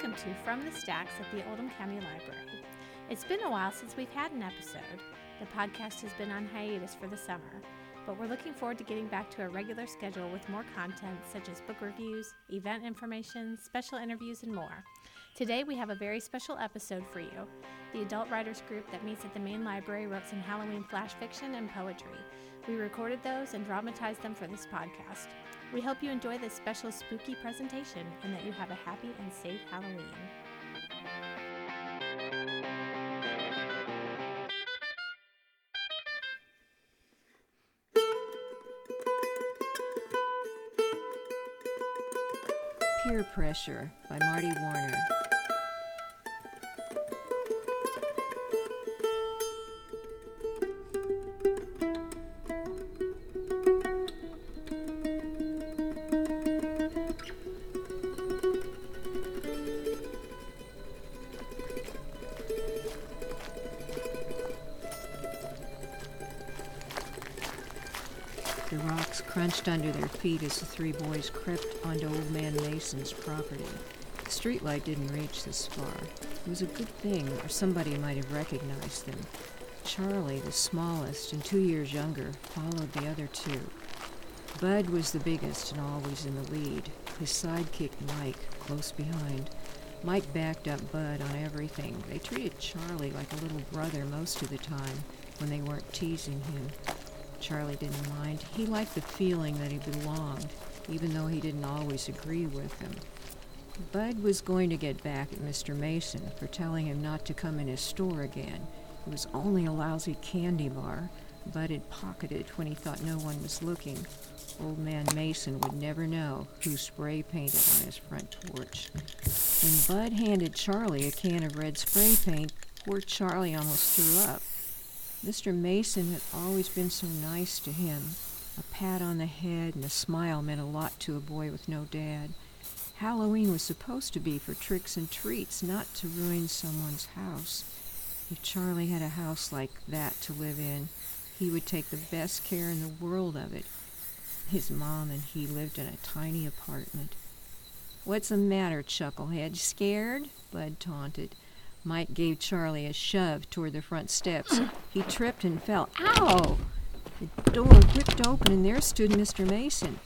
welcome to From the Stacks at the Oldham County Library. It's been a while since we've had an episode. The podcast has been on hiatus for the summer, but we're looking forward to getting back to a regular schedule with more content such as book reviews, event information, special interviews, and more. Today we have a very special episode for you. The adult writers group that meets at the main library wrote some Halloween flash fiction and poetry. We recorded those and dramatized them for this podcast. We hope you enjoy this special spooky presentation and that you have a happy and safe Halloween. Peer Pressure by Marty Warner. The rocks crunched under their feet as the three boys crept onto Old Man Mason's property. The streetlight didn't reach this far. It was a good thing, or somebody might have recognized them. Charlie, the smallest and two years younger, followed the other two. Bud was the biggest and always in the lead, his sidekick Mike close behind. Mike backed up Bud on everything. They treated Charlie like a little brother most of the time when they weren't teasing him. Charlie didn't mind. He liked the feeling that he belonged, even though he didn't always agree with them. Bud was going to get back at Mr. Mason for telling him not to come in his store again. It was only a lousy candy bar Bud had pocketed when he thought no one was looking. Old man Mason would never know who spray painted on his front porch. When Bud handed Charlie a can of red spray paint, poor Charlie almost threw up. Mr. Mason had always been so nice to him. A pat on the head and a smile meant a lot to a boy with no dad. Halloween was supposed to be for tricks and treats, not to ruin someone's house. If Charlie had a house like that to live in, he would take the best care in the world of it. His mom and he lived in a tiny apartment. What's the matter, Chucklehead? Scared? Bud taunted. Mike gave Charlie a shove toward the front steps. He tripped and fell. Ow! The door whipped open and there stood Mr. Mason.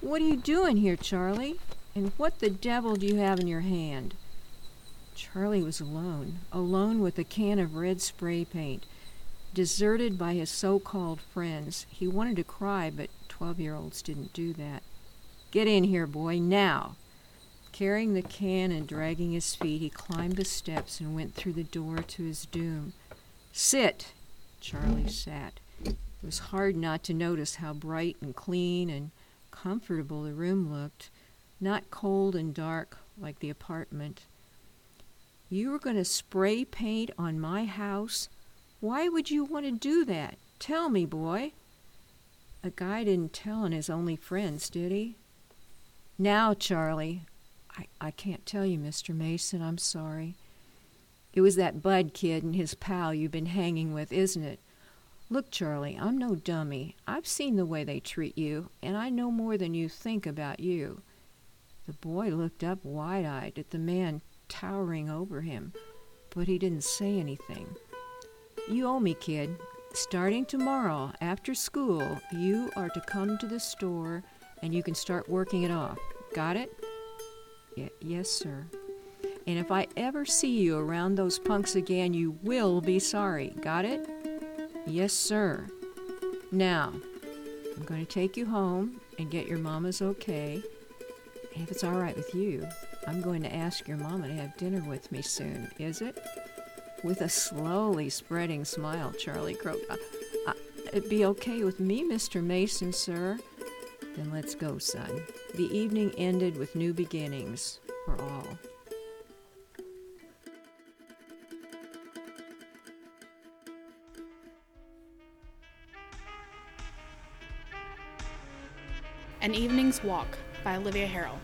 What are you doing here, Charlie? And what the devil do you have in your hand? Charlie was alone, alone with a can of red spray paint, deserted by his so called friends. He wanted to cry, but 12 year olds didn't do that. Get in here, boy, now! Carrying the can and dragging his feet, he climbed the steps and went through the door to his doom. Sit! Charlie sat. It was hard not to notice how bright and clean and comfortable the room looked, not cold and dark like the apartment. You were going to spray paint on my house? Why would you want to do that? Tell me, boy. A guy didn't tell on his only friends, did he? Now, Charlie, I, I can't tell you, Mr. Mason. I'm sorry. It was that Bud kid and his pal you've been hanging with, isn't it? Look, Charlie, I'm no dummy. I've seen the way they treat you, and I know more than you think about you. The boy looked up wide eyed at the man towering over him, but he didn't say anything. You owe me, kid. Starting tomorrow, after school, you are to come to the store and you can start working it off. Got it? Yes, sir. And if I ever see you around those punks again, you will be sorry. Got it? Yes, sir. Now, I'm going to take you home and get your mama's okay. And if it's all right with you, I'm going to ask your mama to have dinner with me soon. Is it? With a slowly spreading smile, Charlie croaked. Uh, uh, it'd be okay with me, Mr. Mason, sir. Then let's go, son. The evening ended with new beginnings for all. An Evening's Walk by Olivia Harrell.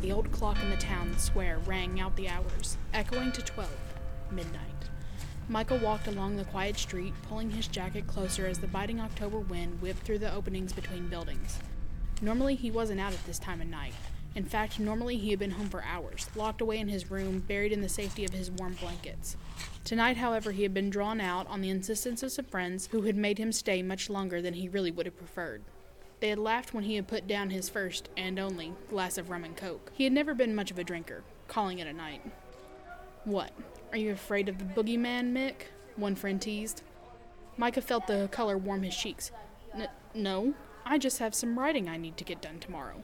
The old clock in the town square rang out the hours, echoing to twelve, midnight. Michael walked along the quiet street, pulling his jacket closer as the biting October wind whipped through the openings between buildings. Normally, he wasn't out at this time of night. In fact, normally he had been home for hours, locked away in his room, buried in the safety of his warm blankets. Tonight, however, he had been drawn out on the insistence of some friends who had made him stay much longer than he really would have preferred. They had laughed when he had put down his first, and only, glass of rum and coke. He had never been much of a drinker, calling it a night. What? Are you afraid of the boogeyman, Mick? One friend teased. Micah felt the color warm his cheeks. No, I just have some writing I need to get done tomorrow.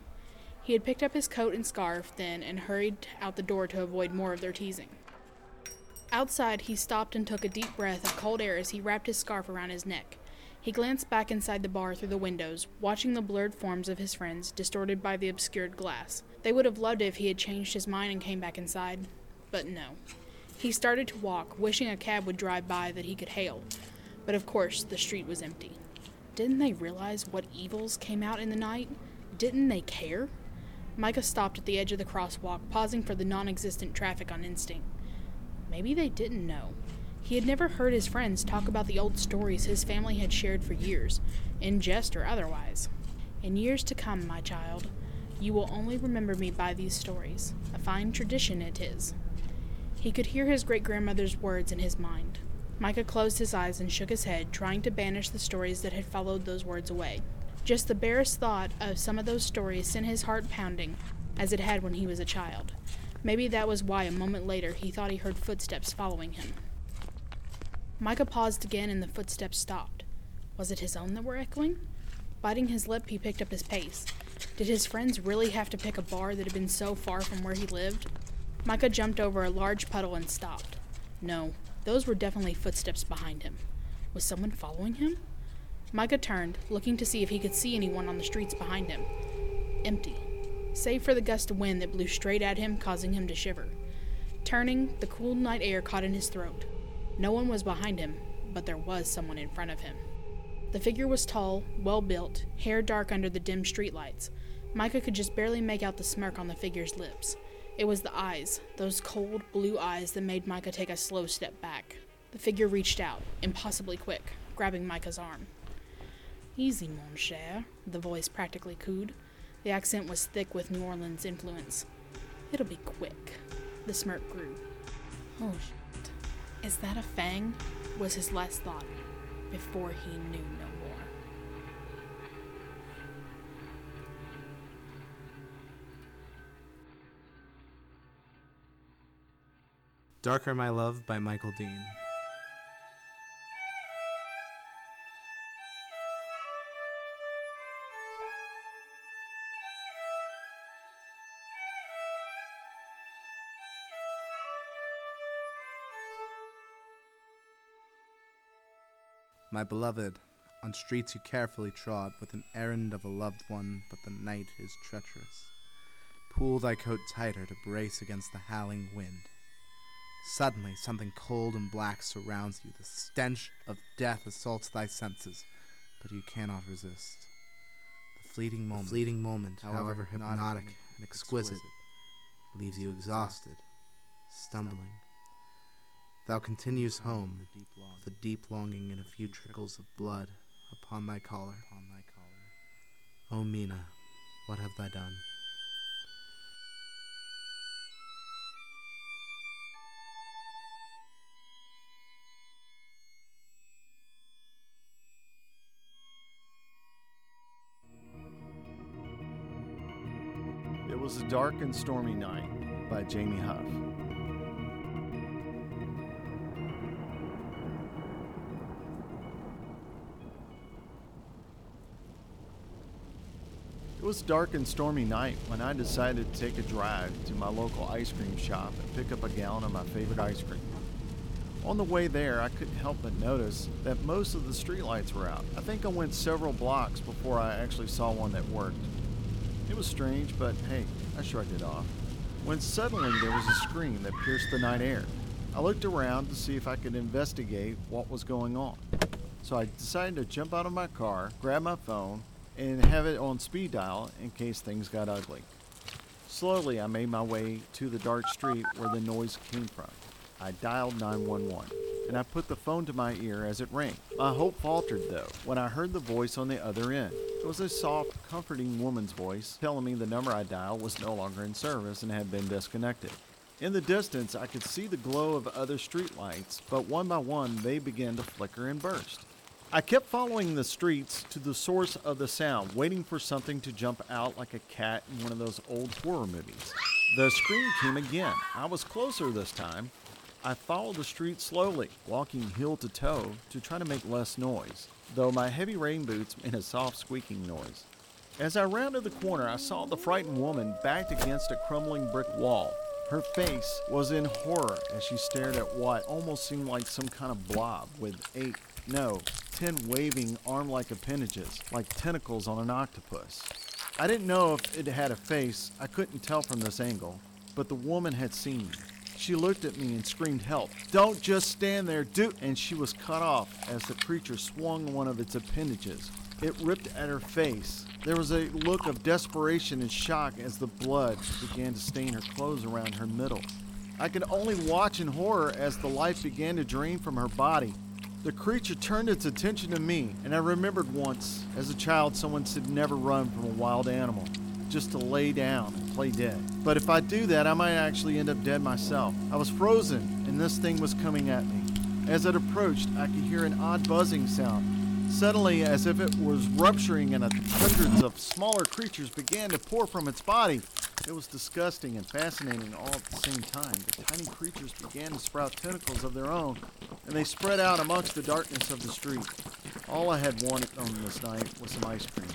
He had picked up his coat and scarf then and hurried out the door to avoid more of their teasing. Outside, he stopped and took a deep breath of cold air as he wrapped his scarf around his neck. He glanced back inside the bar through the windows, watching the blurred forms of his friends distorted by the obscured glass. They would have loved it if he had changed his mind and came back inside, but no. He started to walk, wishing a cab would drive by that he could hail, but of course the street was empty. Didn't they realize what evils came out in the night? Didn't they care? Micah stopped at the edge of the crosswalk, pausing for the non existent traffic on instinct. Maybe they didn't know. He had never heard his friends talk about the old stories his family had shared for years, in jest or otherwise. In years to come, my child, you will only remember me by these stories. A fine tradition it is. He could hear his great grandmother's words in his mind. Micah closed his eyes and shook his head, trying to banish the stories that had followed those words away. Just the barest thought of some of those stories sent his heart pounding, as it had when he was a child. Maybe that was why a moment later he thought he heard footsteps following him. Micah paused again and the footsteps stopped. Was it his own that were echoing? Biting his lip, he picked up his pace. Did his friends really have to pick a bar that had been so far from where he lived? Micah jumped over a large puddle and stopped. No, those were definitely footsteps behind him. Was someone following him? Micah turned, looking to see if he could see anyone on the streets behind him. Empty, save for the gust of wind that blew straight at him, causing him to shiver. Turning, the cool night air caught in his throat. No one was behind him, but there was someone in front of him. The figure was tall, well built, hair dark under the dim streetlights. Micah could just barely make out the smirk on the figure's lips. It was the eyes, those cold blue eyes that made Micah take a slow step back. The figure reached out, impossibly quick, grabbing Micah's arm. Easy, mon cher, the voice practically cooed. The accent was thick with New Orleans influence. It'll be quick. The smirk grew. Oh. Is that a fang? was his last thought, before he knew no more. Darker My Love by Michael Dean. My beloved, on streets you carefully trod with an errand of a loved one, but the night is treacherous. Pull thy coat tighter to brace against the howling wind. Suddenly, something cold and black surrounds you. The stench of death assaults thy senses, but you cannot resist. The fleeting moment, the fleeting moment however hypnotic and exquisite, leaves you exhausted, stumbling. Thou continues home, the deep longing and a few trickles of blood upon thy collar. O Mina, what have thou done? It was a dark and stormy night by Jamie Huff. It was a dark and stormy night when I decided to take a drive to my local ice cream shop and pick up a gallon of my favorite ice cream. On the way there, I couldn't help but notice that most of the streetlights were out. I think I went several blocks before I actually saw one that worked. It was strange, but hey, I shrugged it off. When suddenly there was a scream that pierced the night air. I looked around to see if I could investigate what was going on. So I decided to jump out of my car, grab my phone, and have it on speed dial in case things got ugly. Slowly, I made my way to the dark street where the noise came from. I dialed 911. and I put the phone to my ear as it rang. My hope faltered, though, when I heard the voice on the other end. It was a soft, comforting woman's voice telling me the number I dialed was no longer in service and had been disconnected. In the distance, I could see the glow of other streetlights, but one by one they began to flicker and burst. I kept following the streets to the source of the sound, waiting for something to jump out like a cat in one of those old horror movies. The scream came again. I was closer this time. I followed the street slowly, walking heel to toe to try to make less noise, though my heavy rain boots made a soft squeaking noise. As I rounded the corner, I saw the frightened woman backed against a crumbling brick wall. Her face was in horror as she stared at what almost seemed like some kind of blob with eight, no, ten waving arm like appendages, like tentacles on an octopus. I didn't know if it had a face, I couldn't tell from this angle, but the woman had seen me. She looked at me and screamed, Help! Don't just stand there, do! And she was cut off as the creature swung one of its appendages. It ripped at her face. There was a look of desperation and shock as the blood began to stain her clothes around her middle. I could only watch in horror as the life began to drain from her body. The creature turned its attention to me, and I remembered once, as a child, someone said never run from a wild animal, just to lay down and play dead. But if I do that, I might actually end up dead myself. I was frozen, and this thing was coming at me. As it approached, I could hear an odd buzzing sound. Suddenly, as if it was rupturing and hundreds of smaller creatures began to pour from its body, it was disgusting and fascinating all at the same time. The tiny creatures began to sprout tentacles of their own, and they spread out amongst the darkness of the street. All I had wanted on this night was some ice cream.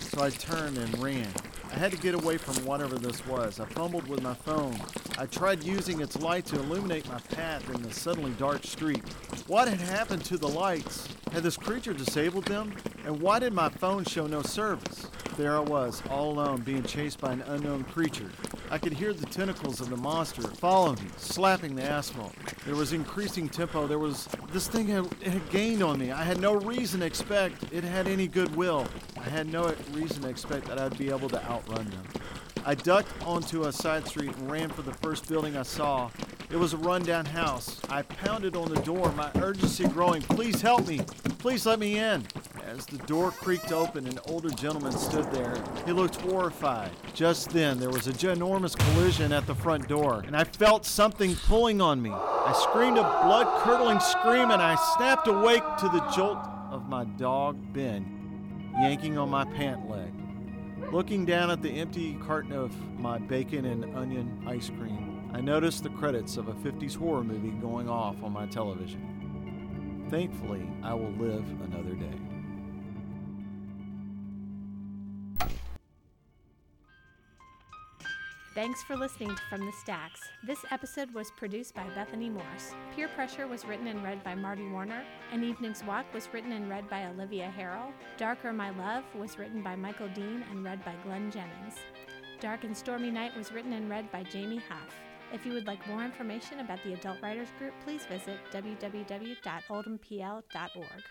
So I turned and ran. I had to get away from whatever this was. I fumbled with my phone. I tried using its light to illuminate my path in the suddenly dark street. What had happened to the lights? Had this creature disabled them? And why did my phone show no service? There I was, all alone, being chased by an unknown creature. I could hear the tentacles of the monster following me, slapping the asphalt. There was increasing tempo. There was. This thing had, had gained on me. I had no reason to expect it had any goodwill. I had no reason to expect that I'd be able to outrun them. I ducked onto a side street and ran for the first building I saw. It was a rundown house. I pounded on the door, my urgency growing. Please help me. Please let me in. As the door creaked open, an older gentleman stood there. He looked horrified. Just then, there was a ginormous collision at the front door, and I felt something pulling on me. I screamed a blood curdling scream, and I snapped awake to the jolt of my dog, Ben, yanking on my pant leg. Looking down at the empty carton of my bacon and onion ice cream, I noticed the credits of a 50s horror movie going off on my television. Thankfully, I will live another day. Thanks for listening to From the Stacks. This episode was produced by Bethany Morse. Peer Pressure was written and read by Marty Warner. An Evening's Walk was written and read by Olivia Harrell. Darker My Love was written by Michael Dean and read by Glenn Jennings. Dark and Stormy Night was written and read by Jamie Huff. If you would like more information about the Adult Writers Group, please visit www.oldhampl.org.